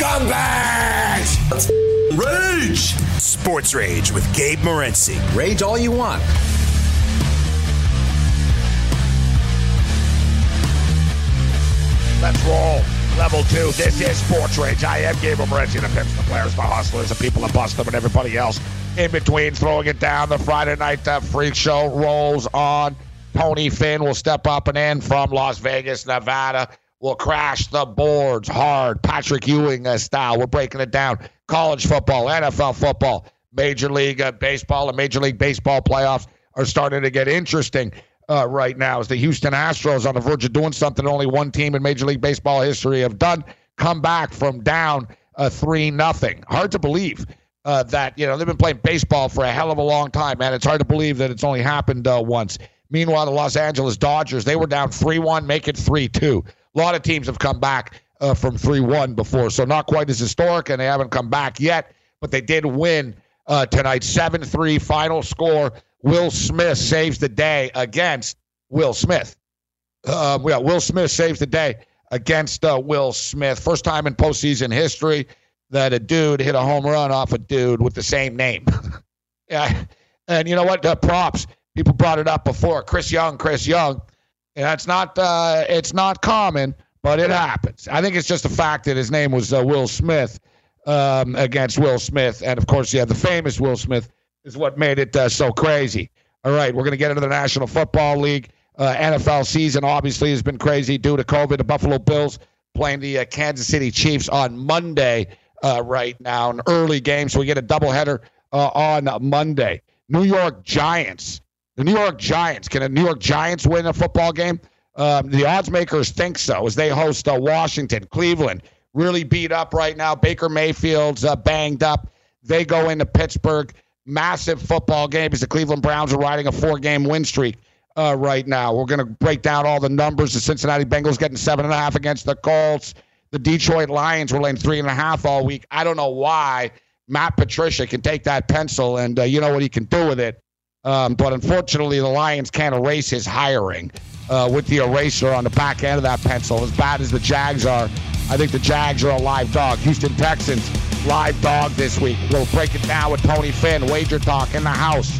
Scumbags! Let's rage! Sports Rage with Gabe Morency. Rage all you want. Let's roll. Level two. This is Sports Rage. I am Gabe Morency, the pimps, the players, the hustlers, the people that bust them, and everybody else in between throwing it down. The Friday night uh, freak show rolls on. Tony Finn will step up and in from Las Vegas, Nevada will crash the boards hard, Patrick Ewing style. We're breaking it down. College football, NFL football, Major League uh, Baseball, and Major League Baseball playoffs are starting to get interesting uh, right now as the Houston Astros on the verge of doing something only one team in Major League Baseball history have done. Come back from down uh, three nothing. Hard to believe uh, that you know they've been playing baseball for a hell of a long time, man. It's hard to believe that it's only happened uh, once. Meanwhile, the Los Angeles Dodgers they were down three one, make it three two. A lot of teams have come back uh, from 3 1 before, so not quite as historic, and they haven't come back yet, but they did win uh, tonight 7 3 final score. Will Smith saves the day against Will Smith. Uh, yeah, Will Smith saves the day against uh, Will Smith. First time in postseason history that a dude hit a home run off a dude with the same name. yeah, and you know what? Uh, props. People brought it up before. Chris Young, Chris Young. Yeah, it's not uh, it's not common, but it happens. I think it's just the fact that his name was uh, Will Smith um, against Will Smith, and of course, yeah, the famous Will Smith is what made it uh, so crazy. All right, we're going to get into the National Football League. Uh, NFL season obviously has been crazy due to COVID. The Buffalo Bills playing the uh, Kansas City Chiefs on Monday uh, right now, an early game, so we get a doubleheader on Monday. New York Giants the New York Giants. Can the New York Giants win a football game? Um, the odds makers think so as they host uh, Washington, Cleveland. Really beat up right now. Baker Mayfield's uh, banged up. They go into Pittsburgh. Massive football game as the Cleveland Browns are riding a four game win streak uh, right now. We're going to break down all the numbers. The Cincinnati Bengals getting seven and a half against the Colts. The Detroit Lions were laying three and a half all week. I don't know why Matt Patricia can take that pencil and uh, you know what he can do with it. Um, but unfortunately, the Lions can't erase his hiring uh, with the eraser on the back end of that pencil. As bad as the Jags are, I think the Jags are a live dog. Houston Texans, live dog this week. We'll break it down with Tony Finn, Wager Talk in the house.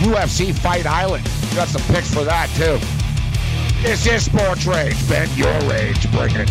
UFC Fight Island. Got some picks for that, too. This is Sports Rage. Ben, your rage. Bring it.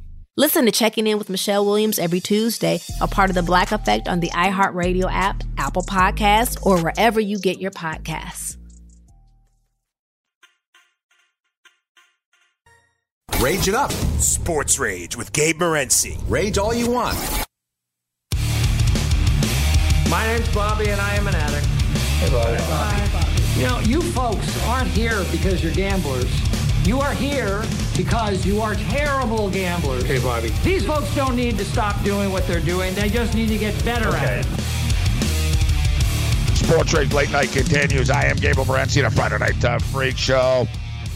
Listen to Checking In with Michelle Williams every Tuesday, a part of the Black Effect on the iHeartRadio app, Apple Podcasts, or wherever you get your podcasts. Rage it up. Sports Rage with Gabe Morency. Rage all you want. My name's Bobby, and I am an addict. Hey, Bobby. Hi, Bobby. You know, you folks aren't here because you're gamblers. You are here because you are terrible gamblers. Hey, Bobby. These folks don't need to stop doing what they're doing. They just need to get better okay. at it. Sports Rage Late Night continues. I am Gabriel Morency, the Friday Night uh, Freak Show.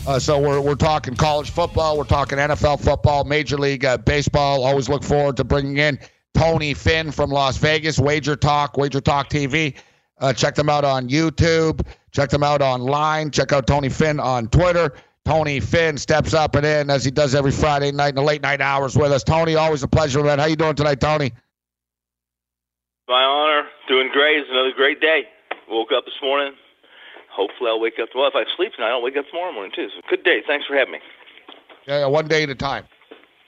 Uh, so we're, we're talking college football, we're talking NFL football, Major League uh, Baseball. Always look forward to bringing in Tony Finn from Las Vegas, Wager Talk, Wager Talk TV. Uh, check them out on YouTube. Check them out online. Check out Tony Finn on Twitter. Tony Finn steps up and in as he does every Friday night in the late night hours with us. Tony, always a pleasure, man. How you doing tonight, Tony? My honor. Doing great. It's another great day. Woke up this morning. Hopefully, I'll wake up. Well, if I sleep tonight, I'll wake up tomorrow morning too. So, good day. Thanks for having me. Yeah, yeah one day at a time.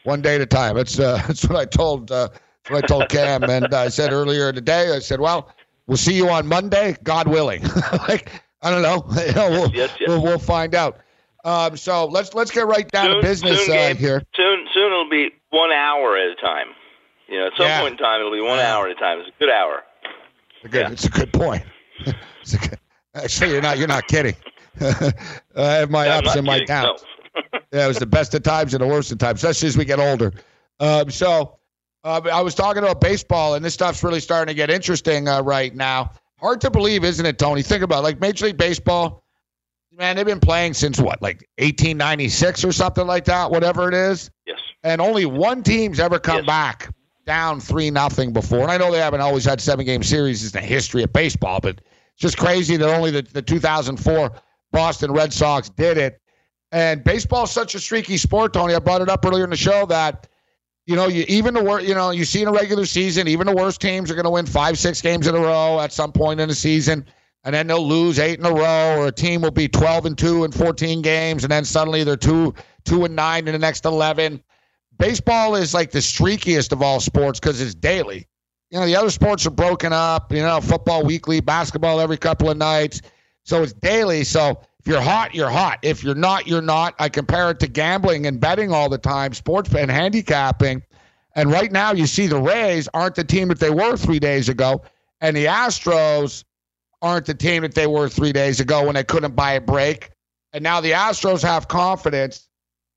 One day at a time. That's uh, that's what I told. Uh, what I told Cam, and I said earlier today. I said, "Well, we'll see you on Monday, God willing." like I don't know we'll, yes, yes. we'll, we'll find out. Um, so let's let's get right down soon, to business soon, uh, here. Soon, soon it'll be one hour at a time. You know, at some Yeah. point in time, it'll be one hour at a time. It's a good hour. It's a good, it's a good point. It's a good- actually, you're not you're not kidding. I have my I'm ups and my downs. no. yeah, it was the best of times and the worst of times, especially as we get older. Um, so uh, I was talking about baseball, and this stuff's really starting to get interesting uh, right now. Hard to believe, isn't it, Tony? Think about it. like Major League Baseball. Man, they've been playing since what, like 1896 or something like that, whatever it is. Yes. And only one team's ever come Yes. back down three nothing before. And I know they haven't always had seven game series in the history of baseball, but it's just crazy that only the, the 2004 Boston Red Sox did it. And baseball's such a streaky sport, Tony. I brought it up earlier in the show that you know, you even the worst, you know, you see in a regular season, even the worst teams are going to win five, six games in a row at some point in the season, and then they'll lose eight in a row, or a team will be twelve and two in fourteen games, and then suddenly they're two, two and nine in the next eleven. Baseball is like the streakiest of all sports because it's daily. You know, the other sports are broken up. You know, football weekly, basketball every couple of nights, so it's daily. So if you're hot, you're hot. If you're not, you're not. I compare it to gambling and betting all the time, sports and handicapping. And right now, you see the Rays aren't the team that they were three days ago, and the Astros aren't the team that they were three days ago when they couldn't buy a break. And now the Astros have confidence.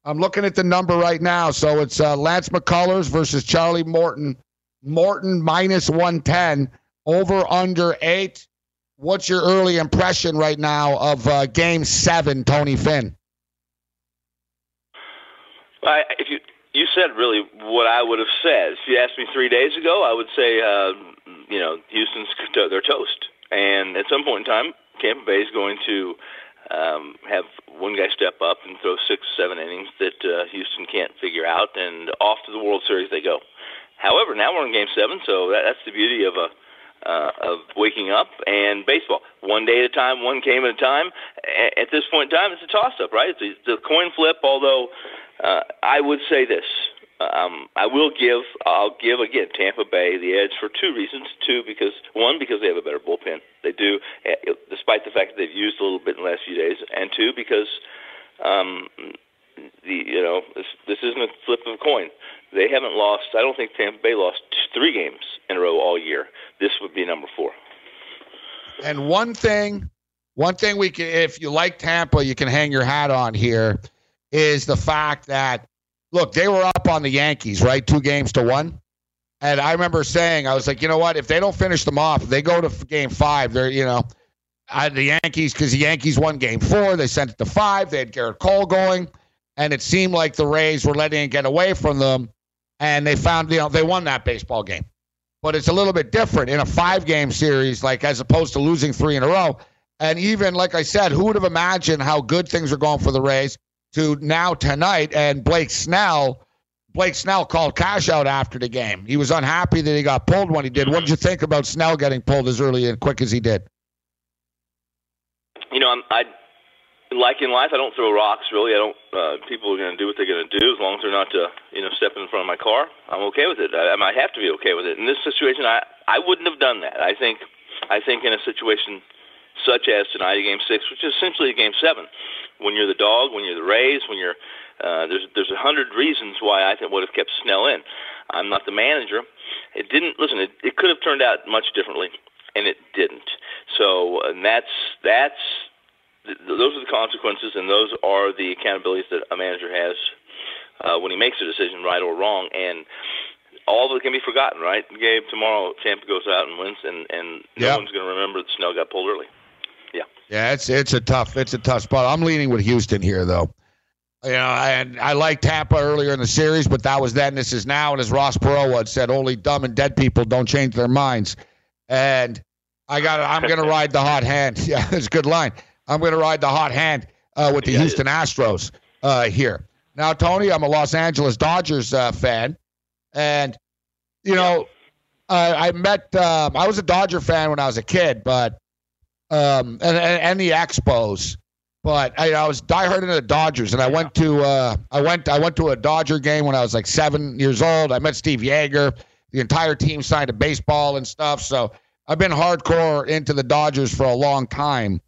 I'm looking at the number right now. So it's uh, Lance McCullers versus Charlie Morton. Morton minus 110, over under eight. What's your early impression right now of uh, game seven, Tony Finn? I, if you you said really what I would have said. If you asked me three days ago, I would say, uh, you know, Houston's they're toast. And at some point in time, Tampa Bay is going to um, have one guy step up and throw six, seven innings that uh, Houston can't figure out, and off to the World Series they go. However, now we're in Game Seven, so that, that's the beauty of a uh, of waking up and baseball. One day at a time, one game at a time. A- At this point in time, it's a toss-up, right? It's a, a coin flip. Although uh, I would say this, um, I will give, I'll give again Tampa Bay the edge for two reasons. Two, because one, because they have a better bullpen. They do, eh, despite the fact that they've used a little bit in the last few days. And two, because um, the you know this this isn't a flip of a coin. They haven't lost. I don't think Tampa Bay lost three games in a row all year. This would be number four. And one thing, one thing we can, if you like Tampa, you can hang your hat on here, is the fact that look, they were up on the Yankees, right, two games to one. And I remember saying, I was like, you know what? If they don't finish them off, they go to game five, they're, you know, I, the Yankees, because the Yankees won game four, they sent it to five. They had Gerrit Cole going, and it seemed like the Rays were letting it get away from them. And they found, you know, they won that baseball game. But it's a little bit different in a five game series, like as opposed to losing three in a row. And even, like I said, who would have imagined how good things are going for the Rays to now tonight? And Blake Snell Blake Snell called Cash out after the game. He was unhappy that he got pulled when he did. What did you think about Snell getting pulled as early and quick as he did? You know, I'm, I like in life, I don't throw rocks. Really, I don't. Uh, people are going to do what they're going to do as long as they're not, uh, you know, stepping in front of my car. I'm okay with it. I, I might have to be okay with it. In this situation, I I wouldn't have done that. I think, I think in a situation such as tonight, a game six, which is essentially a game seven, when you're the dog, when you're the Rays, when you're uh, there's there's a hundred reasons why I think would have kept Snell in. I'm not the manager. It didn't listen. It, it could have turned out much differently, and it didn't. So and that's that's those are the consequences, and those are the accountabilities that a manager has uh, when he makes a decision, right or wrong. And all of it can be forgotten, right? Gabe, tomorrow Tampa goes out and wins, and and no one's going to remember that Snell got pulled early. Yeah. Yeah, it's it's a tough it's a tough spot. I'm leaning with Houston here though. You know, and I like Tampa earlier in the series, but that was then. This is now, and as Ross Perot had said, only dumb and dead people don't change their minds. And I got I'm going to ride the hot hand. Yeah, it's a good line. I'm going to ride the hot hand uh, with the Houston Astros uh, here. Now, Tony, I'm a Los Angeles Dodgers uh, fan, and you know, I, I met. Um, I was a Dodger fan when I was a kid, but um, and, and, the Expos. But I, I was diehard into the Dodgers, and I went to uh, I went I went to a Dodger game when I was like seven years old. I met Steve Yeager. The entire team signed a baseball and stuff. So I've been hardcore into the Dodgers for a long time,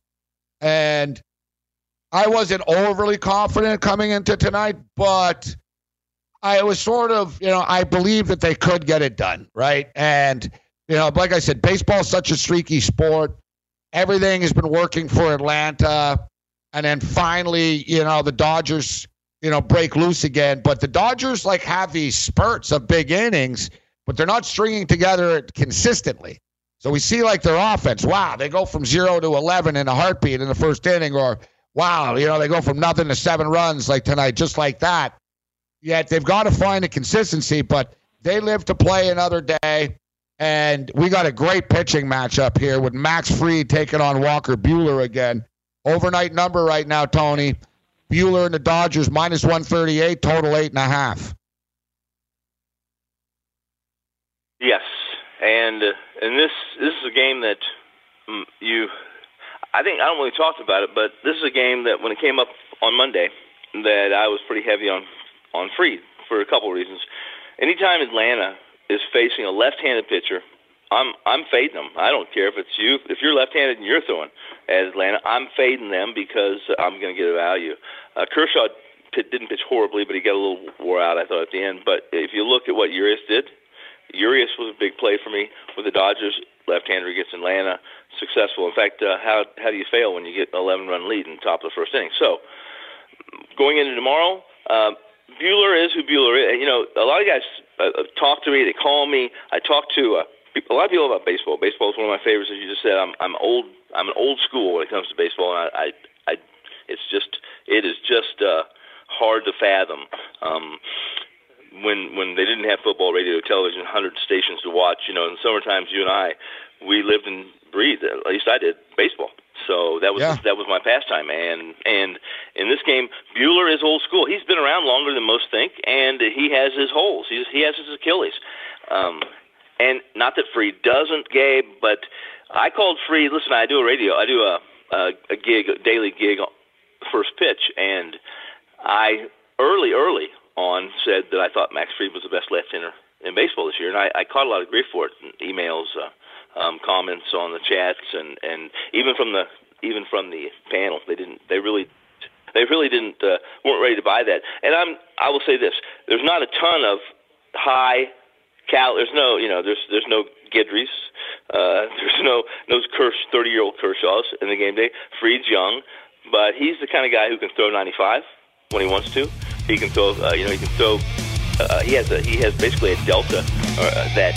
and I wasn't overly confident coming into tonight, but I was sort of, you know, I believe that they could get it done, right? And, you know, like I said, baseball's such a streaky sport. Everything has been working for Atlanta. And then finally, you know, the Dodgers, you know, break loose again. But the Dodgers, like, have these spurts of big innings, but they're not stringing together it consistently. So we see, like, their offense. Wow, they go from zero to 11 in a heartbeat in the first inning, or wow, you know, they go from nothing to seven runs like tonight, just like that. Yet they've got to find a consistency, but they live to play another day. And we got a great pitching matchup here with Max Fried taking on Walker Buehler again. Overnight number right now, Tony. Buehler and the Dodgers minus 138, total eight and a half. Yes, and uh, and this this is a game that mm, you, I think I don't really talked about it, but this is a game that when it came up on Monday, that I was pretty heavy on on Fried for a couple of reasons. Anytime Atlanta is facing a left-handed pitcher, I'm I'm fading them. I don't care if it's you. If you're left-handed and you're throwing at Atlanta, I'm fading them because I'm going to get a value. Uh, Kershaw pit, didn't pitch horribly, but he got a little wore out, I thought, at the end. But if you look at what Urias did, Urias was a big play for me with the Dodgers. Left-hander against Atlanta, successful. In fact, uh, how how do you fail when you get an 11-run lead in top of the first inning? So, going into tomorrow, uh, Buehler is who Buehler is. You know, a lot of guys uh, talk to me. They call me. I talk to uh, a lot of people about baseball. Baseball is one of my favorites, as you just said. I'm I'm old. I'm an old school when it comes to baseball, and I I, I it's just it is just uh, hard to fathom. Um, when when they didn't have football, radio, television, hundred stations to watch, you know, in summer times, you and I, we lived and breathed. At least I did baseball. So that was Yeah. that was my pastime, and and in this game, Buehler is old school. He's been around longer than most think, and he has his holes. He's, he has his Achilles. Um, and not that Fried doesn't, Gabe, but I called Fried. Listen, I do a radio. I do a a, a gig, a daily gig, first pitch, and I early, early on said that I thought Max Fried was the best left-hander in baseball this year, and I, I caught a lot of grief for it, emails, uh, um, comments on the chats, and and even from the even from the panel, they didn't, they really. They really didn't uh, weren't ready to buy that, and I'm. I will say this: there's not a ton of high cal. There's no, you know, there's there's no Guidrys. Uh, there's no no Kirsch, 30 year old Kershaws in the game day. Fried's young, but he's the kind of guy who can throw 95 when he wants to. He can throw, uh, you know, he can throw. Uh, he has a he has basically a delta uh, that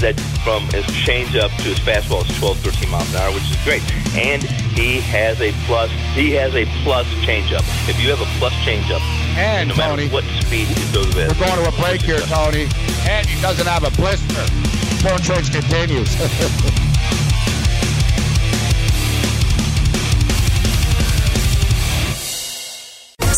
that from his changeup to his fastball is 12, 13 miles an hour, which is great. And he has a plus. He has a plus changeup. If you have a plus changeup, And no matter Tony, what speed throw the ball, we're going to a break here, Tony. And he doesn't have a blister. Rage continues.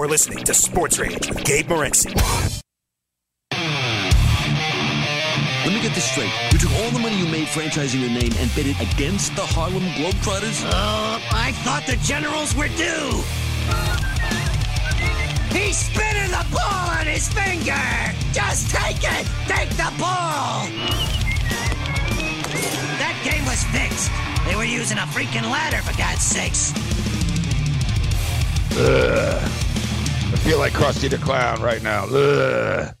You're listening to Sports Rage with Gabe Morency. Let me get this straight. You took all the money you made franchising your name and bet it against the Harlem Globetrotters? Uh, I thought the Generals were due. He's spinning the ball on his finger. Just take it. Take the ball. That game was fixed. They were using a freaking ladder, for God's sakes. Ugh. Feel like Krusty the Clown right now. Ugh.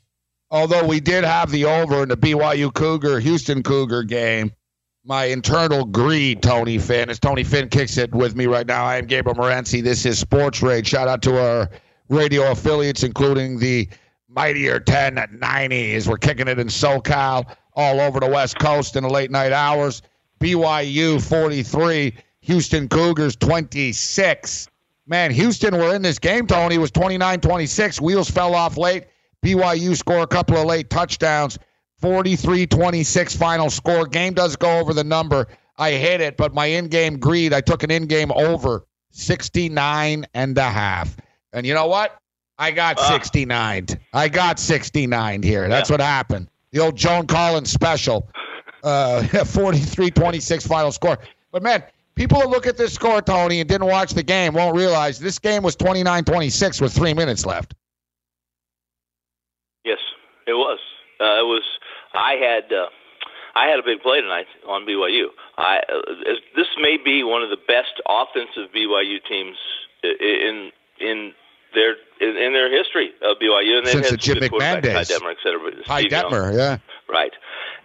Although we did have the over in the BYU Cougar Houston Cougar game, my internal greed, Tony Finn, as Tony Finn kicks it with me right now. I am Gabriel Morency. This is Sports Rage. Shout out to our radio affiliates, including the Mightier 1090, as we're kicking it in SoCal, all over the West Coast in the late night hours. BYU 43, Houston Cougars 26. Man, Houston were in this game, Tony. It was 29 26. Wheels fell off late. BYU score a couple of late touchdowns. 43 26 final score. Game does go over the number. I hit it, but my in game greed, I took an in game over 69 and a half. And you know what? I got uh, 69. I got 69 here. That's yeah. what happened. The old Joan Collins special. Uh, 43 26 final score. But man, people who look at this score, Tony, and didn't watch the game won't realize this game was 29 26 with three minutes left. Yes, it was. Uh, it was. I had. Uh, I had a big play tonight on BYU. I, uh, this may be one of the best offensive BYU teams in in their in, in their history of BYU. And Since the Jim McMahon days. Ty Detmer, et cetera. Detmer, yeah. Right.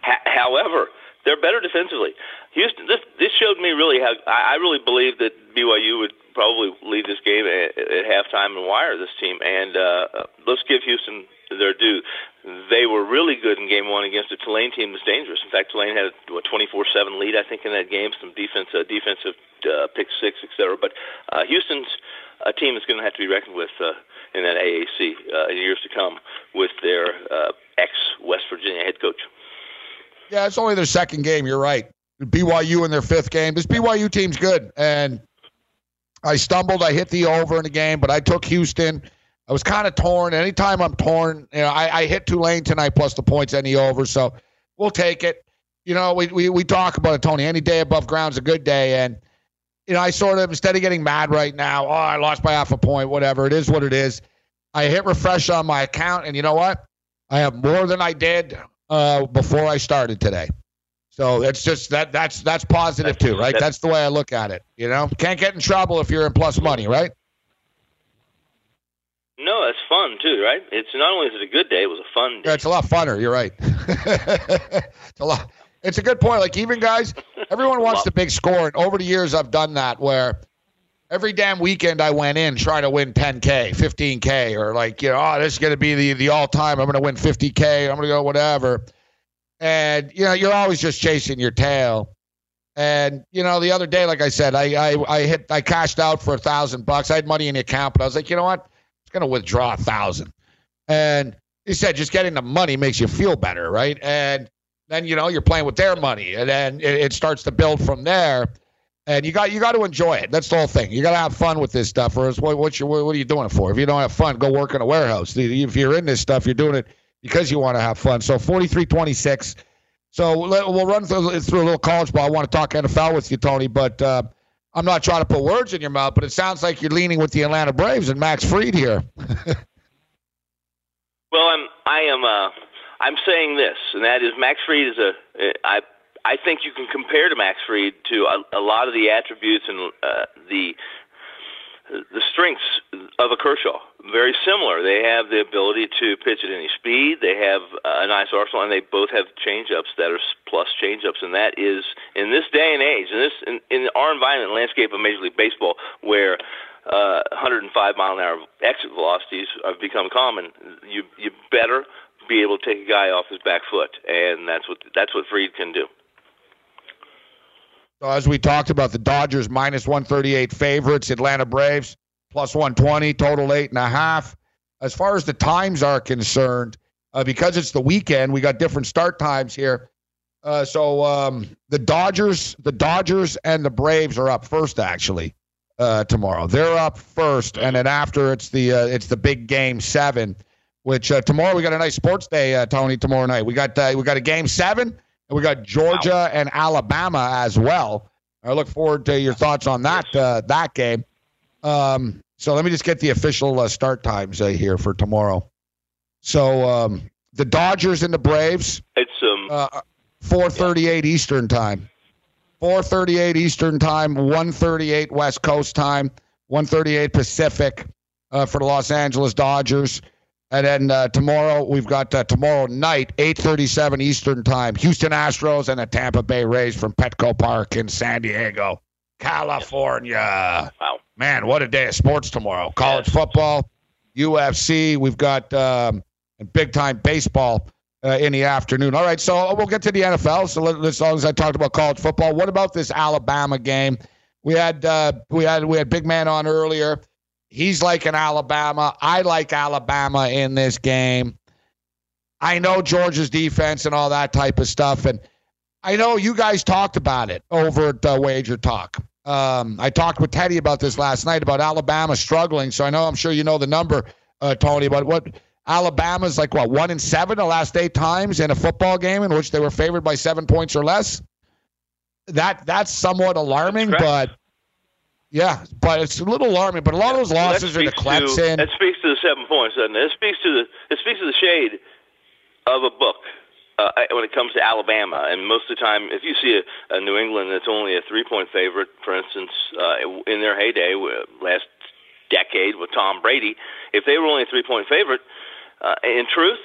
Ha- however, they're better defensively. Houston, this this showed me really how I, really believe that BYU would probably lead this game at, at halftime and wire this team. And uh, let's give Houston their due. They were really good in game one against a Tulane team that's dangerous. In fact, Tulane had a 24-7 lead, I think, in that game. Some defense, uh, defensive uh, pick six, et cetera. But uh, Houston's a team that's going to have to be reckoned with uh, in that AAC uh, in years to come with their uh, ex-West Virginia head coach. Yeah, it's only their second game. You're right. BYU in their fifth game. This BYU team's good, and I stumbled. I hit the over in the game, but I took Houston. I was kind of torn. Anytime I'm torn, you know, I, I hit Tulane tonight plus the points the over, so we'll take it. You know, we, we we talk about it, Tony. Any day above ground's a good day, and you know, I sort of instead of getting mad right now, oh, I lost by half a point, whatever. It is what it is. I hit refresh on my account, and you know what? I have more than I did uh, before I started today. So it's just that that's that's positive too, right? That's the way I look at it. You know, can't get in trouble if you're in plus money, right? No, it's fun too, right? It's not only is it a good day, it was a fun day. Yeah, it's a lot funner. You're right. it's a lot. It's a good point. Like even guys, everyone wants the big score, and over the years I've done that where every damn weekend I went in trying to win 10k, 15k, or like you know, oh, this is gonna be the the all time. I'm gonna win 50k. I'm gonna go whatever. And you know, you're always just chasing your tail. And you know, the other day, like I said, I I, I hit I cashed out for a thousand bucks. I had money in the account, but I was like, you know what? It's gonna withdraw a thousand. And he said, just getting the money makes you feel better, right? And then you know you're playing with their money, and then it, it starts to build from there. and you got you got to enjoy it. That's the whole thing. You got to have fun with this stuff. Or what what, you, what are you doing it for? If you don't have fun, go work in a warehouse. If you're in this stuff, you're doing it because you want to have fun. So 43-26. So we'll run through, through a little college ball. I want to talk NFL with you, Tony, but uh, I'm not trying to put words in your mouth. But it sounds like you're leaning with the Atlanta Braves and Max Fried here. well, I'm I am uh, I'm saying this, and that is Max Fried is a I I think you can compare to Max Fried to a, a lot of the attributes and uh, the the strengths of a Kershaw. Very similar. They have the ability to pitch at any speed. They have a nice arsenal, and they both have changeups that are plus changeups. And that is in this day and age, in this in, in our environment, landscape of Major League Baseball, where uh, 105 mile an hour exit velocities have become common. You you better be able to take a guy off his back foot, and that's what that's what Fried can do. So as we talked about, the Dodgers minus 138 favorites, Atlanta Braves plus 120, total eight and a half. As far as the times are concerned, uh, because it's the weekend, we got different start times here. Uh, so um, the Dodgers, the Dodgers and the Braves are up first actually uh, tomorrow. They're up first, and then after it's the uh, it's the big game seven. Which uh, tomorrow we got a nice sports day, uh, Tony. Tomorrow night we got we got a game seven and we got Georgia wow. and Alabama as well. I look forward to your thoughts on that uh, that game. Um, so let me just get the official uh, start times uh, here for tomorrow. So um, the Dodgers and the Braves. It's um. Uh, 4:38 yeah. Eastern time. 4:38 Eastern time. 1:38 West Coast time. 1:38 Pacific uh, for the Los Angeles Dodgers. And then uh, tomorrow we've got uh, tomorrow night, 8:37 Eastern Time, Houston Astros and the Tampa Bay Rays from Petco Park in San Diego, California. Wow, man, what a day of sports tomorrow! College football, UFC. We've got um, big time baseball uh, in the afternoon. All right, so we'll get to the NFL. So let, as long as I talked about college football, what about this Alabama game? We had uh, we had we had big man on earlier. He's like an Alabama. I like Alabama in this game. I know Georgia's defense and all that type of stuff. And I know you guys talked about it over at uh, Wager Talk. Um, I talked with Teddy about this last night about Alabama struggling. So I know I'm sure you know the number, uh, Tony, but what Alabama's like, what, one in seven the last eight times in a football game in which they were favored by seven points or less? That That's somewhat alarming, that's but yeah, but it's a little alarming. But a lot of those losses are to Clemson. That speaks to the seven points, doesn't it? It speaks to the it speaks to the shade of a book uh, when it comes to Alabama. And most of the time, if you see a, a New England that's only a three point favorite, for instance, uh, in their heyday last decade with Tom Brady, if they were only a three point favorite, uh, in truth,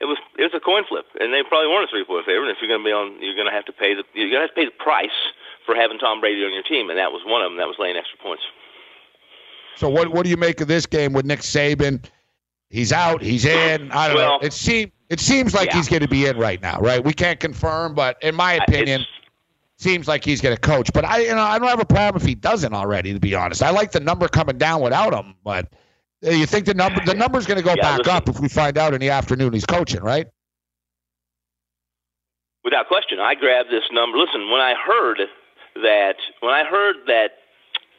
it was it was a coin flip, and they probably weren't a three point favorite. If you're going to be on, you're going to have to pay the you're going to have to pay the price for having Tom Brady on your team, and that was one of them. That was laying extra points. So what what do you make of this game with Nick Saban? He's out. He's in. I don't well, know. It seems it seems like yeah. he's going to be in right now, right? We can't confirm, but in my opinion, it's, seems like he's going to coach. But I, you know, I don't have a problem if he doesn't already. To be honest, I like the number coming down without him. But uh, you think the number the number's going to go yeah, back listen, up if we find out in the afternoon he's coaching, right? Without question, I grabbed this number. Listen, when I heard that when I heard that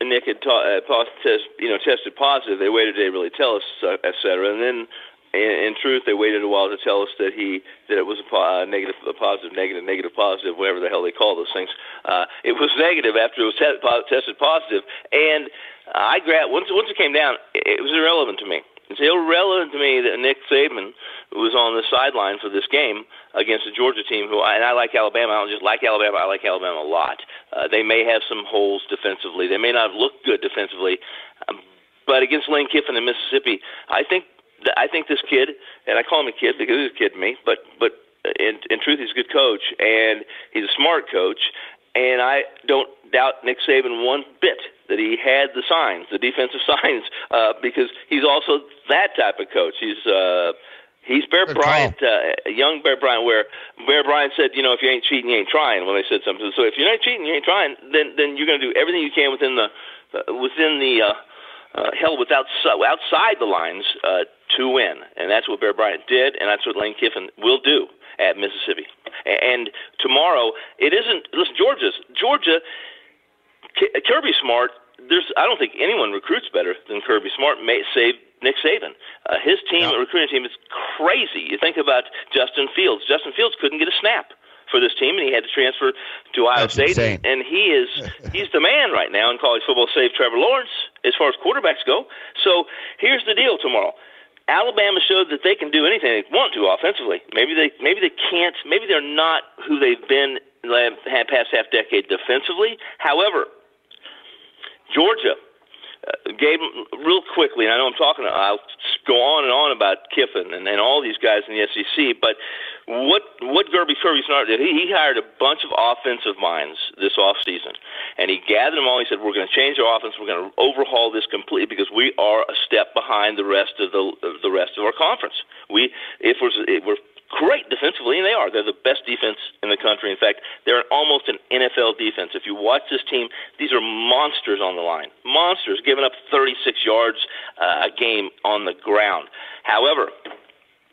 Nick had ta- uh, test, you know tested positive, they waited to really tell us, uh, et cetera, and then. In, in truth, they waited a while to tell us that he that it was a po- uh, negative, a positive, negative, negative, positive, whatever the hell they call those things. Uh, it was negative after it was te- tested positive, and I grabbed once once it came down, it was irrelevant to me. It's irrelevant to me that Nick Saban was on the sideline for this game against the Georgia team, who and I like Alabama. I don't just like Alabama. I like Alabama a lot. Uh, they may have some holes defensively. They may not look good defensively, um, but against Lane Kiffin in Mississippi, I think I think this kid, and I call him a kid because he's a kid to me, but but in, in truth, he's a good coach and he's a smart coach, and I don't doubt Nick Saban one bit that he had the signs, the defensive signs, uh, because he's also that type of coach. He's uh, he's Bear Good Bryant, uh, young Bear Bryant, where Bear Bryant said, you know, if you ain't cheating, you ain't trying. When they said something, so if you're not cheating, you ain't trying, then then you're going to do everything you can within the uh, within the uh, uh, hell without outside the lines uh, to win, and that's what Bear Bryant did, and that's what Lane Kiffin will do at Mississippi. And tomorrow, it isn't. Listen, Georgia's Georgia Kirby Smart. There's I don't think anyone recruits better than Kirby Smart. May save Nick Saban. Uh, his team, yeah. recruiting team, is crazy. You think about Justin Fields. Justin Fields couldn't get a snap for this team, and he had to transfer to Ohio That's State. insane. And he is he's the man right now in college football. Save Trevor Lawrence as far as quarterbacks go. So here's the deal tomorrow. Alabama showed that they can do anything they want to offensively. Maybe they maybe they can't. Maybe they're not who they've been the past half decade defensively. However, Georgia uh, gave real quickly. And I know I'm talking. I'll go on and on about Kiffin and, and all these guys in the SEC, but what what Kirby Kirby Smart did, he, he hired a bunch of offensive minds this off season, and he gathered them all. And he said, "We're going to change our offense. We're going to overhaul this completely because we are a step behind the rest of the the rest of our conference. We if we're if we're great defensively, and they are. They're the best defense in the country. In fact, they're almost an NFL defense. If you watch this team, these are monsters on the line. Monsters giving up 36 yards uh, a game on the ground. However,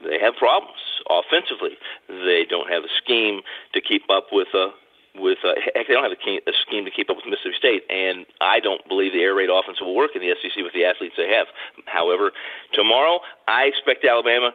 they have problems offensively. They don't have a scheme to keep up with. Uh, with uh, heck, they don't have a, a scheme to keep up with Mississippi State, and I don't believe the air raid offense will work in the SEC with the athletes they have. However, tomorrow I expect Alabama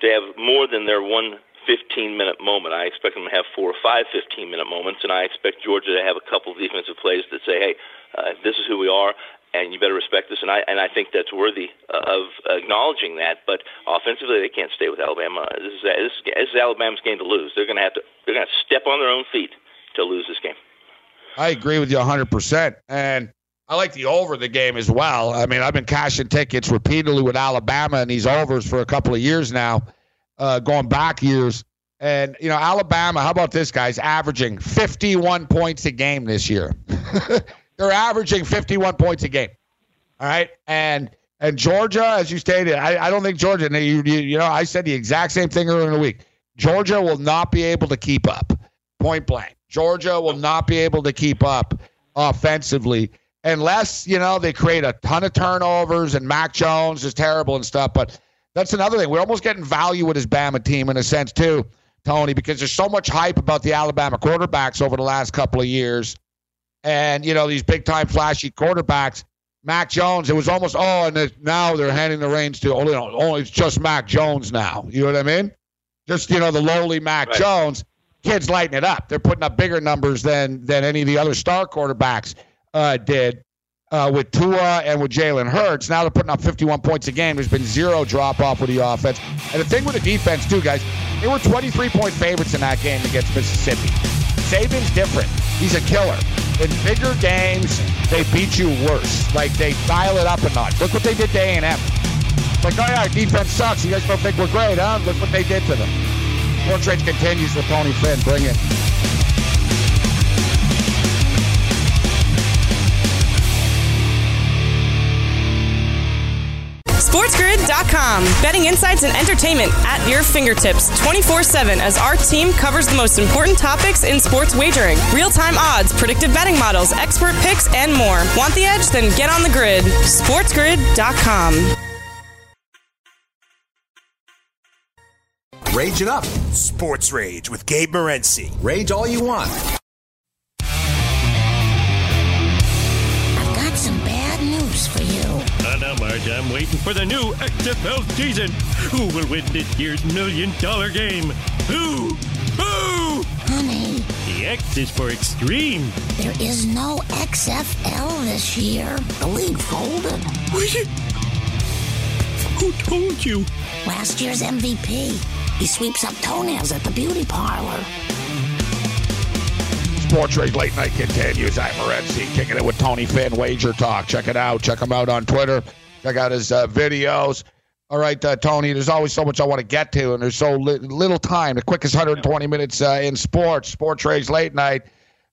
to have more than their one 15 minute moment. I expect them to have four or five 15 minute moments, and I expect Georgia to have a couple of defensive plays that say, "Hey, uh, this is who we are." and you better respect this. And I and I think that's worthy of acknowledging that. But offensively, they can't stay with Alabama. This is this is, this is Alabama's game to lose. They're going to have to they're going to step on their own feet to lose this game. I agree with you 100%. And I like the over the game as well. I mean, I've been cashing tickets repeatedly with Alabama and these overs for a couple of years now, uh, going back years. And, you know, Alabama, how about this, guys? Averaging 51 points a game this year. They're averaging 51 points a game. All right. And and Georgia, as you stated, I, I don't think Georgia, you, you, you know, I said the exact same thing earlier in the week. Georgia will not be able to keep up, point blank. Georgia will not be able to keep up offensively unless, you know, they create a ton of turnovers and Mac Jones is terrible and stuff. But that's another thing. We're almost getting value with his Bama team in a sense, too, Tony, because there's so much hype about the Alabama quarterbacks over the last couple of years and you know these big time flashy quarterbacks. Mac Jones, it was almost oh, and now they're handing the reins to oh, you know, oh, it's just Mac Jones now. You know what I mean? Just you know the lowly Mac right. Jones. Kids lighting it up. They're putting up bigger numbers than than any of the other star quarterbacks uh, did uh, with Tua and with Jalen Hurts. Now they're putting up 51 points a game. There's been zero drop off with the offense. And the thing with the defense too, guys, they were 23 point favorites in that game against Mississippi. Saban's different. He's a killer. In bigger games, they beat you worse. Like they dial it up a notch. Look what they did to A&M. Like, oh yeah, our defense sucks. You guys don't think we're great, huh? Look what they did to them. Sports Rage continues with Tony Finn. Bring it. SportsGrid.com. Betting insights and entertainment at your fingertips 24 7 as our team covers the most important topics in sports wagering real time odds, predictive betting models, expert picks, and more. Want the edge? Then get on the grid. SportsGrid.com. Rage it up. Sports Rage with Gabe Morency. Rage all you want. I've got some bad news for you. I'm waiting for the new XFL season. Who will win this year's million dollar game? Who? Who? Honey, The X is for extreme. there is no XFL this year. The league folded. What? Who told you? Last year's MVP. He sweeps up toenails at the beauty parlor. Sports Rage Late Night continues. I'm Morency, kicking it with Tony Finn, Wager Talk. Check it out. Check him out on Twitter. Check out his uh, videos. All right, uh, Tony, there's always so much I want to get to, and there's so li- little time. The quickest 120 minutes uh, in sports, Sports Rage Late Night.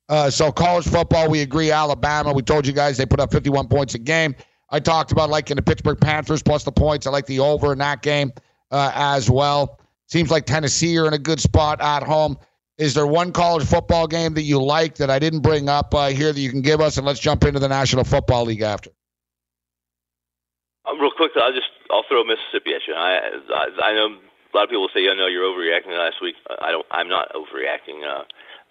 Uh, so, college football, we agree. Alabama, we told you guys they put up 51 points a game. I talked about liking the Pittsburgh Panthers plus the points. I like the over in that game uh, as well. Seems like Tennessee are in a good spot at home. Is there one college football game that you like that I didn't bring up uh, here that you can give us? And let's jump into the National Football League after. Um, real quick, I'll just I'll throw Mississippi at you. I I, I know a lot of people say, "I know you're overreacting." Last week, I don't. I'm not overreacting. Uh,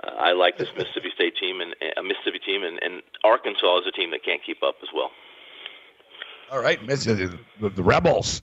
uh, I like this Mississippi State team and a Mississippi team and, and Arkansas is a team that can't keep up as well. All right, the, the Rebels.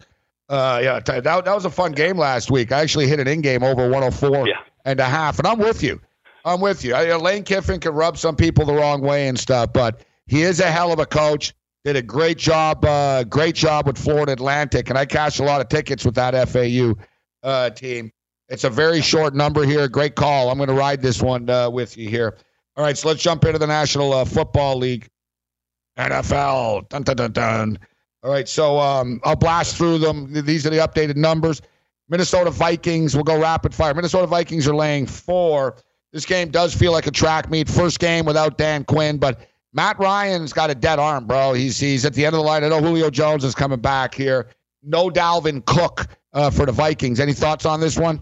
Uh, yeah, that, that was a fun game last week. I actually hit an in game over 104 yeah. and a half, and I'm with you. I'm with you. I, Lane Kiffin can rub some people the wrong way and stuff, but he is a hell of a coach. Did a great job, uh, great job with Florida Atlantic, and I cashed a lot of tickets with that FAU uh, team. It's a very short number here. Great call. I'm going to ride this one uh, with you here. All right, so let's jump into the National uh, Football League, NFL. Dun dun dun dun. All right, so um, I'll blast through them. These are the updated numbers. Minnesota Vikings, we'll go rapid fire. Minnesota Vikings are laying four. This game does feel like a track meet. First game without Dan Quinn, but Matt Ryan's got a dead arm, bro. He's he's at the end of the line. I know Julio Jones is coming back here. No Dalvin Cook uh, for the Vikings. Any thoughts on this one?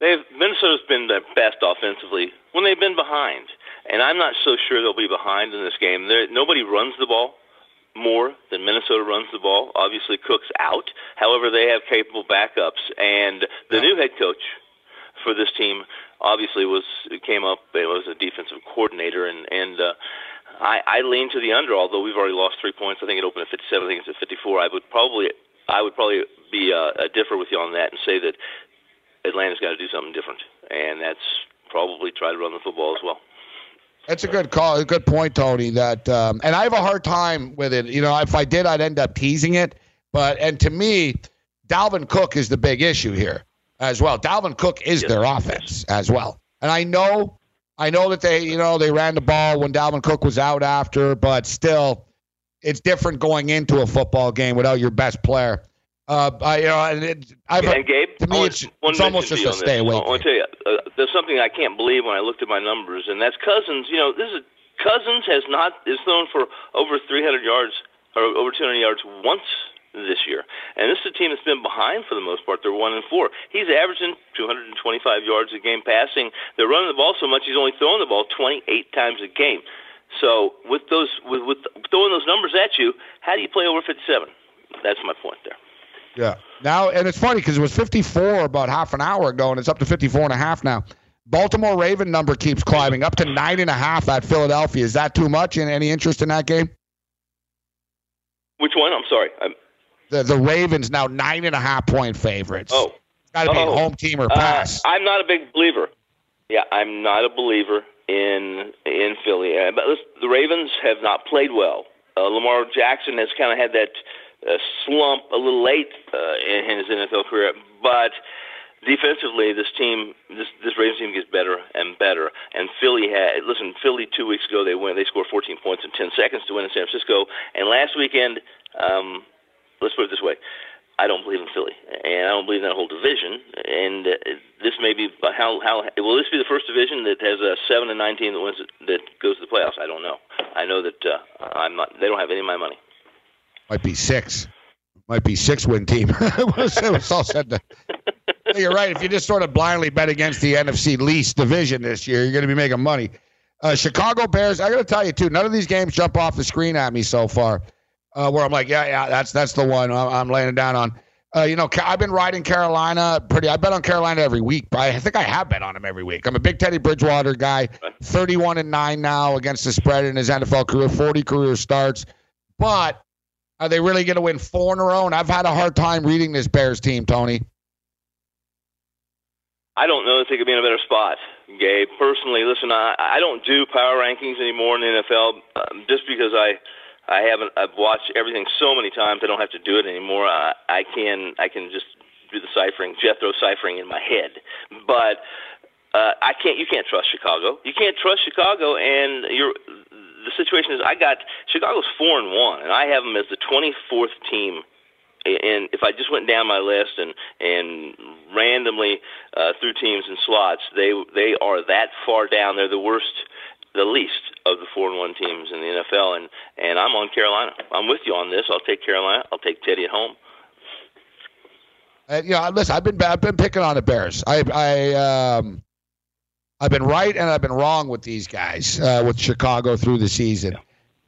They've Minnesota's been the best offensively when they've been behind, and I'm not so sure they'll be behind in this game. There, nobody runs the ball more than Minnesota runs the ball. Obviously, Cook's out. However, they have capable backups, and the yeah. new head coach for this team obviously was came up. It was a defensive coordinator, and and uh, I, I lean to the under. Although we've already lost three points, I think it opened at 57. I think it's at 54. I would probably I would probably be uh, differ with you on that and say that Atlanta's got to do something different, and that's probably try to run the football as well. That's a good call. A good point, Tony. That um, and I have a hard time with it. You know, if I did, I'd end up teasing it. But and to me, Dalvin Cook is the big issue here as well. Dalvin Cook is yes. their offense as well. And I know, I know that they, you know, they ran the ball when Dalvin Cook was out after, but still, it's different going into a football game without your best player. Uh, I, you know, and, it, I've, and Gabe, to me, it's, it's almost just a stay away. I want to tell you, uh, there's something I can't believe when I looked at my numbers, and that's Cousins. You know, this is Cousins has not is thrown for over 300 yards or over 200 yards once this year, and this is a team that's been behind for the most part. They're one and four. He's averaging 225 yards a game passing. They're running the ball so much he's only throwing the ball 28 times a game. So with those with, with throwing those numbers at you, how do you play over 57? That's my point there. Yeah. Now, and it's funny because it was 54 about half an hour ago, and it's up to 54 and a half now. Baltimore Raven number keeps climbing up to nine and a half at Philadelphia. Is that too much? And any interest in that game? Which one? I'm sorry. I'm... The the Ravens now nine and a half point favorites. Oh, got to oh. be home team or pass. Uh, I'm not a big believer. Yeah, I'm not a believer in in Philly. Uh, but listen, the Ravens have not played well. Uh, Lamar Jackson has kind of had that uh, slump a little late uh, in his NFL career, but defensively, this team, this this Ravens team gets better and better. And Philly had listen, Philly two weeks ago they went, they scored 14 points in 10 seconds to win in San Francisco, and last weekend, um, let's put it this way. I don't believe in Philly, and I don't believe in that whole division. And uh, this may be how how will this be the first division that has a seven and nine team that wins that goes to the playoffs? I don't know. I know that uh, I'm not. They don't have any of my money. Might be six. Might be six win team. it's all said. To, you're right. If you just sort of blindly bet against the NFC least division this year, you're going to be making money. Uh, Chicago Bears. I got to tell you too. None of these games jump off the screen at me so far. Uh, where I'm like, yeah, yeah, that's that's the one I'm, laying it down on. Uh, you know, I've been riding Carolina pretty. I bet on Carolina every week. I think I have bet on him every week. I'm a big Teddy Bridgewater guy. 31 and nine now against the spread in his NFL career. 40 career starts, but are they really going to win four in a row? And I've had a hard time reading this Bears team, Tony. I don't know if they could be in a better spot, Gabe. Personally, listen, I, I don't do power rankings anymore in the NFL um, just because I I haven't I've watched everything so many times. I don't have to do it anymore. I, I can I can just do the ciphering, Jethro ciphering in my head, but. Uh, I can't. You can't trust Chicago. You can't trust Chicago, and you're the situation is I got Chicago's four and one, and I have them as the 24th team. And if I just went down my list and and randomly uh, threw teams and slots, they they are that far down. They're the worst, the least of the four and one teams in the NFL. And and I'm on Carolina. I'm with you on this. I'll take Carolina. I'll take Teddy at home. Uh, you know, listen, I've been I've been picking on the Bears. I I um I've been right and I've been wrong with these guys uh, with Chicago through the season.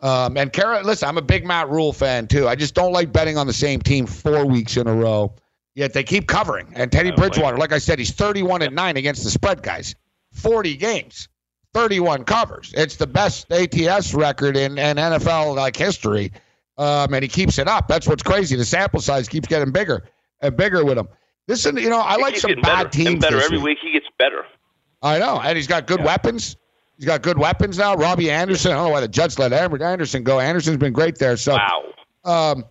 Um, and Kara, listen, I'm a big Matt Rhule fan too. I just don't like betting on the same team four weeks in a row. Yet they keep covering. And Teddy Bridgewater, like I said, he's 31 and nine against the spread guys. 40 games, 31 covers. It's the best ATS record in, in NFL like history, um, and he keeps it up. That's what's crazy. The sample size keeps getting bigger and bigger with him. Listen, you know, I He like some bad better teams. and better this every week. week. He gets better. I know, and he's got good weapons. He's got good weapons now. Robbie Anderson. I don't know why the Jets let Anderson go. Anderson's been great there. So, wow. um,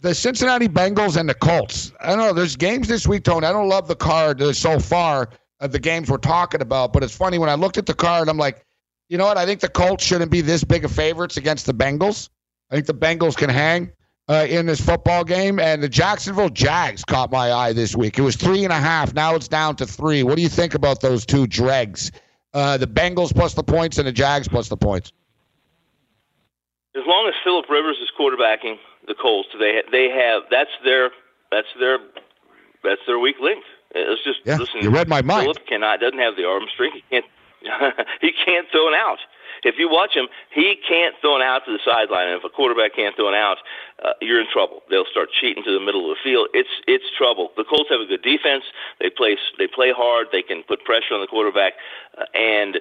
the Cincinnati Bengals and the Colts. I don't know. There's games this week, Tony. I don't love the card so far of the games we're talking about, but it's funny when I looked at the card. I'm like, you know what? I think the Colts shouldn't be this big of favorites against the Bengals. I think the Bengals can hang uh, in this football game, and the Jacksonville Jags caught my eye this week. It was three and a half. Now it's down to three. What do you think about those two dregs? Uh, the Bengals plus the points and the Jags plus the points. As long as Philip Rivers is quarterbacking the Colts, they they have that's their that's their that's their weak link. It's just Yeah, listen. you read my mind. Philip cannot doesn't have the arm strength. He can't he can't throw an out. If you watch him, he can't throw an out to the sideline. And if a quarterback can't throw an out, uh, you're in trouble. They'll start cheating to the middle of the field. It's it's trouble. The Colts have a good defense. They play they play hard. They can put pressure on the quarterback, uh, and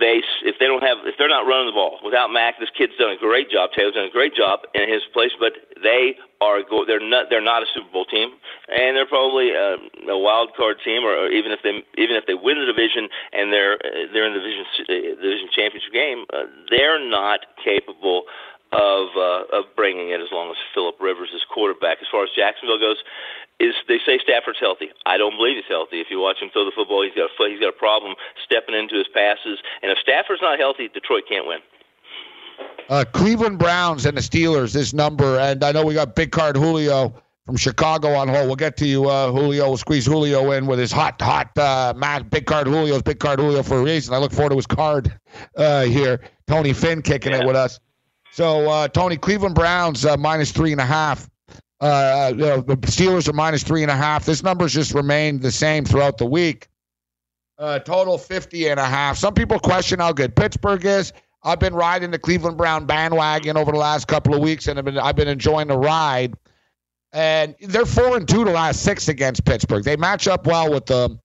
they if they don't have if they're not running the ball without Mack, this kid's done a great job. Taylor's done a great job in his place, but they are go, they're not they're not a Super Bowl team, and they're probably uh, a wild card team, or, or even if they even if they win the division and they're they're in the division uh, division championship game, uh, they're not capable of uh, of bringing it as long as Philip Rivers is quarterback. As far as Jacksonville goes, is they say Stafford's healthy. I don't believe he's healthy. If you watch him throw the football, he's got a he's got a problem stepping into his passes. And if Stafford's not healthy, Detroit can't win. Uh, Cleveland Browns and the Steelers, this number, and I know we got Big Card Julio from Chicago on hold. We'll get to you, uh, Julio. We'll squeeze Julio in with his hot, hot uh, match. Big Card Julio's Big Card Julio for a reason. I look forward to his card uh, here. Tony Finn kicking it with us. So, uh, Tony, Cleveland Browns uh, minus three and a half. Uh, know, the Steelers are minus three and a half. This number's just remained the same throughout the week. Uh, total 50 and a half. Some people question how good Pittsburgh is. I've been riding the Cleveland Brown bandwagon over the last couple of weeks, and I've been I've been enjoying the ride. And they're four and two the last six against Pittsburgh. They match up well with them,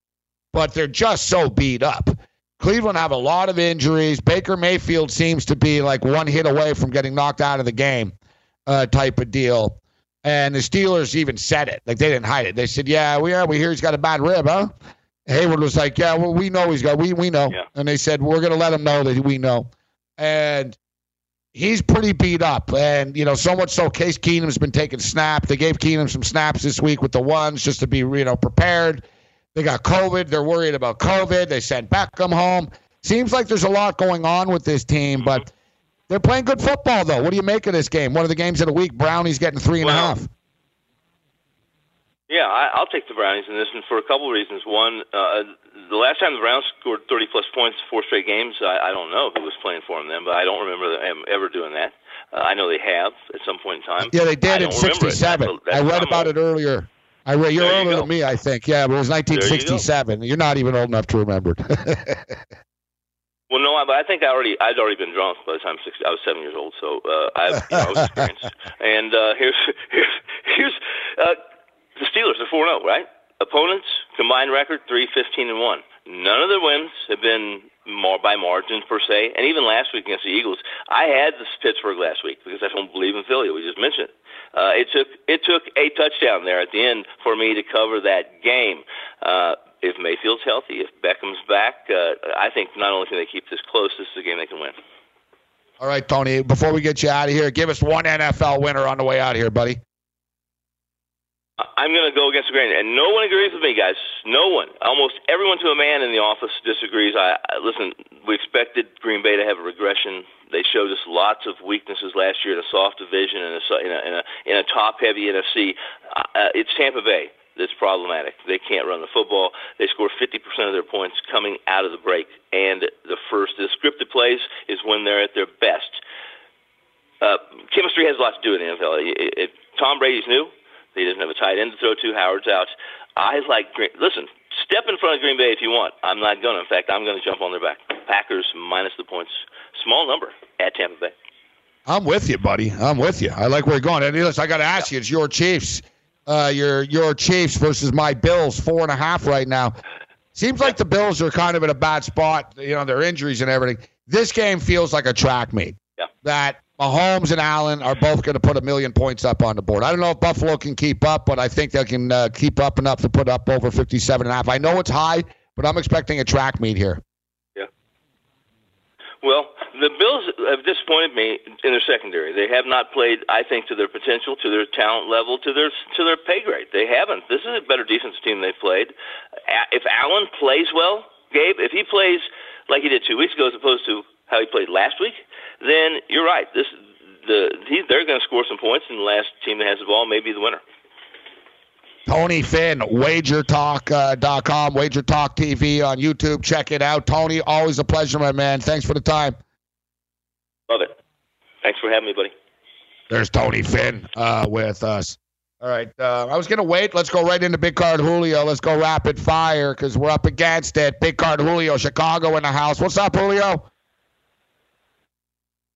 but they're just so beat up. Cleveland have a lot of injuries. Baker Mayfield seems to be like one hit away from getting knocked out of the game, uh, type of deal. And the Steelers even said it, like they didn't hide it. They said, "Yeah, we are. We hear he's got a bad rib, huh?" Heyward was like, "Yeah, well, we know he's got. We we know." Yeah. And they said, "We're going to let him know that we know." And he's pretty beat up, and you know, so much so. Case Keenum's been taking snaps. They gave Keenum some snaps this week with the ones just to be you know prepared. They got COVID. They're worried about COVID. They sent Beckham home. Seems like there's a lot going on with this team, but they're playing good football, though. What do you make of this game? One of the games of the week. Brownie's getting three and a half. Yeah, I, I'll take the Brownies in this, and for a couple of reasons. One, uh, the last time the Browns scored 30 plus points, four straight games, I, I don't know who was playing for them then, but I don't remember them ever doing that. Uh, I know they have at some point in time. Yeah, they did in don't remember it. '67. That's- that's I read about it earlier. I read you're There older than me, I think. Yeah, but it was There you 1967. You're not even old enough to remember it. Well, no, I, but I think I already I'd already been drunk by the time six, I was seven years old, so uh, I, have you know, I was experienced. And uh, here's here's here's uh, the Steelers are four zero, right? Opponents combined record three fifteen and one. None of their wins have been more by margin per se, and even last week against the Eagles, I had this Pittsburgh last week because I don't believe in Philly. We just mentioned it. Uh, it took it took a touchdown there at the end for me to cover that game. Uh, if Mayfield's healthy, if Beckham's back, uh, I think not only can they keep this close, this is a game they can win. All right, Tony. Before we get you out of here, give us one NFL winner on the way out of here, buddy. I'm going to go against the grain, and no one agrees with me, guys. No one. Almost everyone to a man in the office disagrees. I, I listen. We expected Green Bay to have a regression. They showed us lots of weaknesses last year in a soft division and a, in a in a in a top-heavy NFC. Uh, it's Tampa Bay that's problematic. They can't run the football. They score 50% of their points coming out of the break, and the first the scripted plays is when they're at their best. Uh, chemistry has a lot to do with the NFL. It, it, Tom Brady's new. He doesn't have a tight end to throw to. Howard's out. I like Green. Listen, step in front of Green Bay if you want. I'm not going to. In fact, I'm going to jump on their back. Packers minus the points. Small number at Tampa Bay. I'm with you, buddy. I'm with you. I like where you're going. And listen, I got to ask you, it's your Chiefs. Uh, your your Chiefs versus my Bills, four and a half right now. Seems like the Bills are kind of in a bad spot, you know, their injuries and everything. This game feels like a track meet. Yeah. That Mahomes and Allen are both going to put a million points up on the board. I don't know if Buffalo can keep up, but I think they can uh, keep up enough to put up over 57 and a half. I know it's high, but I'm expecting a track meet here. Yeah. Well, the Bills have disappointed me in their secondary. They have not played, I think, to their potential, to their talent level, to their to their pay grade. They haven't. This is a better defense team they've played. If Allen plays well, Gabe, if he plays like he did two weeks ago, as opposed to how he played last week, then you're right. This the he, they're going to score some points, and the last team that has the ball may be the winner. Tony Finn, wagertalk.com, uh, TV on YouTube. Check it out. Tony, always a pleasure, my man. Thanks for the time. Love it. Thanks for having me, buddy. There's Tony Finn uh, with us. All right. Uh, I was going to wait. Let's go right into Big Card Julio. Let's go rapid fire because we're up against it. Big Card Julio, Chicago in the house. What's up, Julio?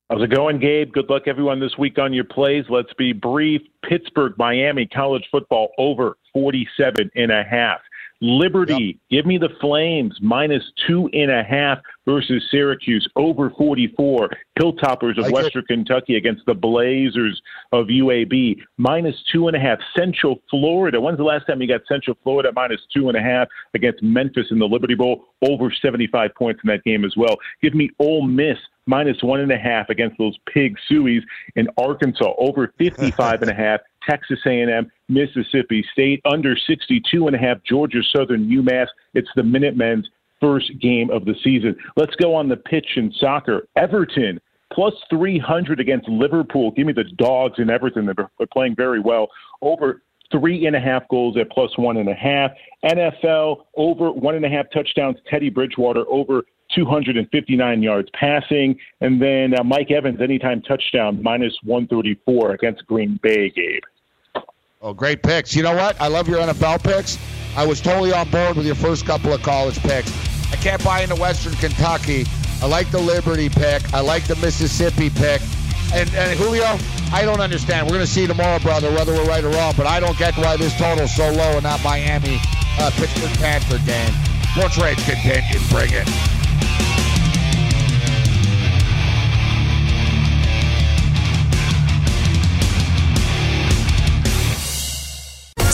How's it going, Gabe? Good luck, everyone, this week on your plays. Let's be brief. Pittsburgh, Miami, college football over 47 and a half. Liberty, yep. give me the Flames minus two and a half versus Syracuse over 44. Hilltoppers of Western Kentucky against the Blazers of UAB minus two and a half. Central Florida. When's the last time you got Central Florida minus two and a half against Memphis in the Liberty Bowl? Over 75 points in that game as well. Give me Ole Miss minus one and a half against those pig sueys in Arkansas. Over 55 and a half. Texas A&M, Mississippi State under 62 and a half. Georgia Southern, UMass. It's the Minutemen's first game of the season. Let's go on the pitch in soccer. Everton plus 300 against Liverpool. Give me the dogs in Everton. They're playing very well. Over three and a half goals at plus one and a half. NFL over one and a half touchdowns. Teddy Bridgewater over 259 yards passing. And then uh, Mike Evans, anytime touchdown, minus 134 against Green Bay, Gabe. Oh, great picks. You know what? I love your NFL picks. I was totally on board with your first couple of college picks. I can't buy into Western Kentucky. I like the Liberty pick. I like the Mississippi pick. And, and Julio, I don't understand. We're going to see tomorrow, brother, whether we're right or wrong, but I don't get why this total's so low in that Miami uh, Pittsburgh Panther game. Sports Rage continues. Bring it.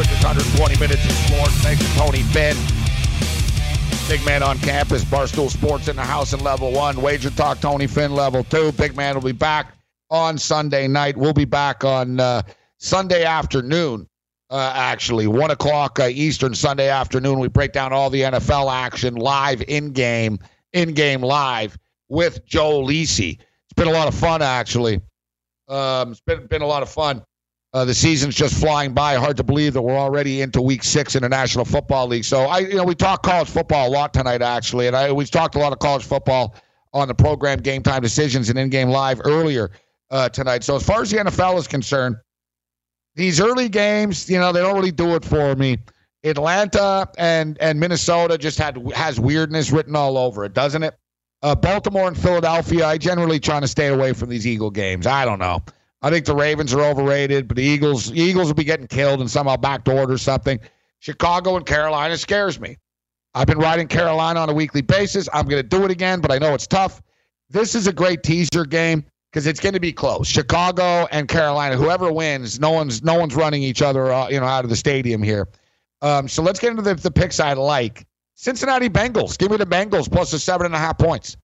Quickest 120 minutes of sports. Thanks to Tony Finn. Big man on campus, Barstool Sports in the house in level one. Wager Talk, Tony Finn, level two. Big man will be back on Sunday night. We'll be back on uh, Sunday afternoon, uh, actually, 1 o'clock uh, Eastern Sunday afternoon. We break down all the NFL action live in game, in game live with Joe Lisi. It's been a lot of fun, actually. Um, it's been, been a lot of fun. Uh, the season's just flying by. Hard to believe that we're already into week six in the National Football League. So I, you know, we talked college football a lot tonight, actually, and I we've talked a lot of college football on the program Game Time Decisions and In Game Live earlier uh, tonight. So as far as the NFL is concerned, these early games, you know, they don't really do it for me. Atlanta and and Minnesota just had has weirdness written all over it, doesn't it? Uh, Baltimore and Philadelphia, I generally trying to stay away from these Eagle games. I don't know. I think the Ravens are overrated, but the Eagles Eagles will be getting killed and somehow backdoored or something. Chicago and Carolina scares me. I've been riding Carolina on a weekly basis. I'm going to do it again, but I know it's tough. This is a great teaser game because it's going to be close. Chicago and Carolina, whoever wins, no one's no one's running each other, uh, you know, out of the stadium here. Um, so let's get into the, the picks I like. Cincinnati Bengals. Give me the Bengals plus the seven and a half points.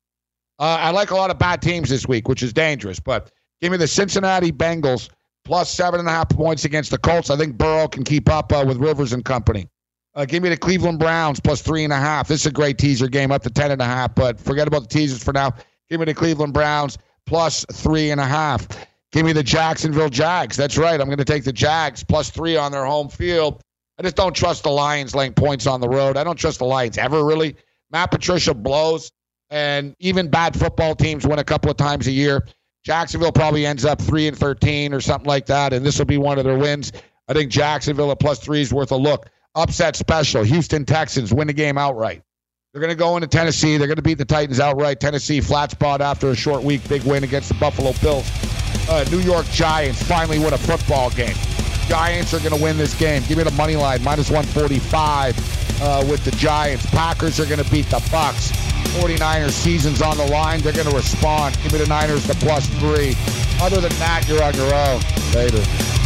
Uh, I like a lot of bad teams this week, which is dangerous, but Give me the Cincinnati Bengals plus seven and a half points against the Colts. I think Burrow can keep up uh, with Rivers and company. Uh, give me the Cleveland Browns plus three and a half. This is a great teaser game, up to ten and a half. But forget about the teasers for now. Give me the Cleveland Browns plus three and a half. Give me the Jacksonville Jags. That's right. I'm going to take the Jags plus three on their home field. I just don't trust the Lions laying points on the road. I don't trust the Lions ever really. Matt Patricia blows, and even bad football teams win a couple of times a year. Jacksonville probably ends up three and thirteen or something like that, and this will be one of their wins. I think Jacksonville at plus three is worth a look. Upset special. Houston Texans win the game outright. They're going to go into Tennessee. They're going to beat the Titans outright. Tennessee flat spot after a short week. Big win against the Buffalo Bills. Uh, New York Giants finally win a football game. Giants are going to win this game. Give me the money line minus 145 uh, with the Giants. Packers are going to beat the Bucs. 49ers season's on the line. They're going to respond. Give me the Niners the plus three. Other than that, you're on your own. Later.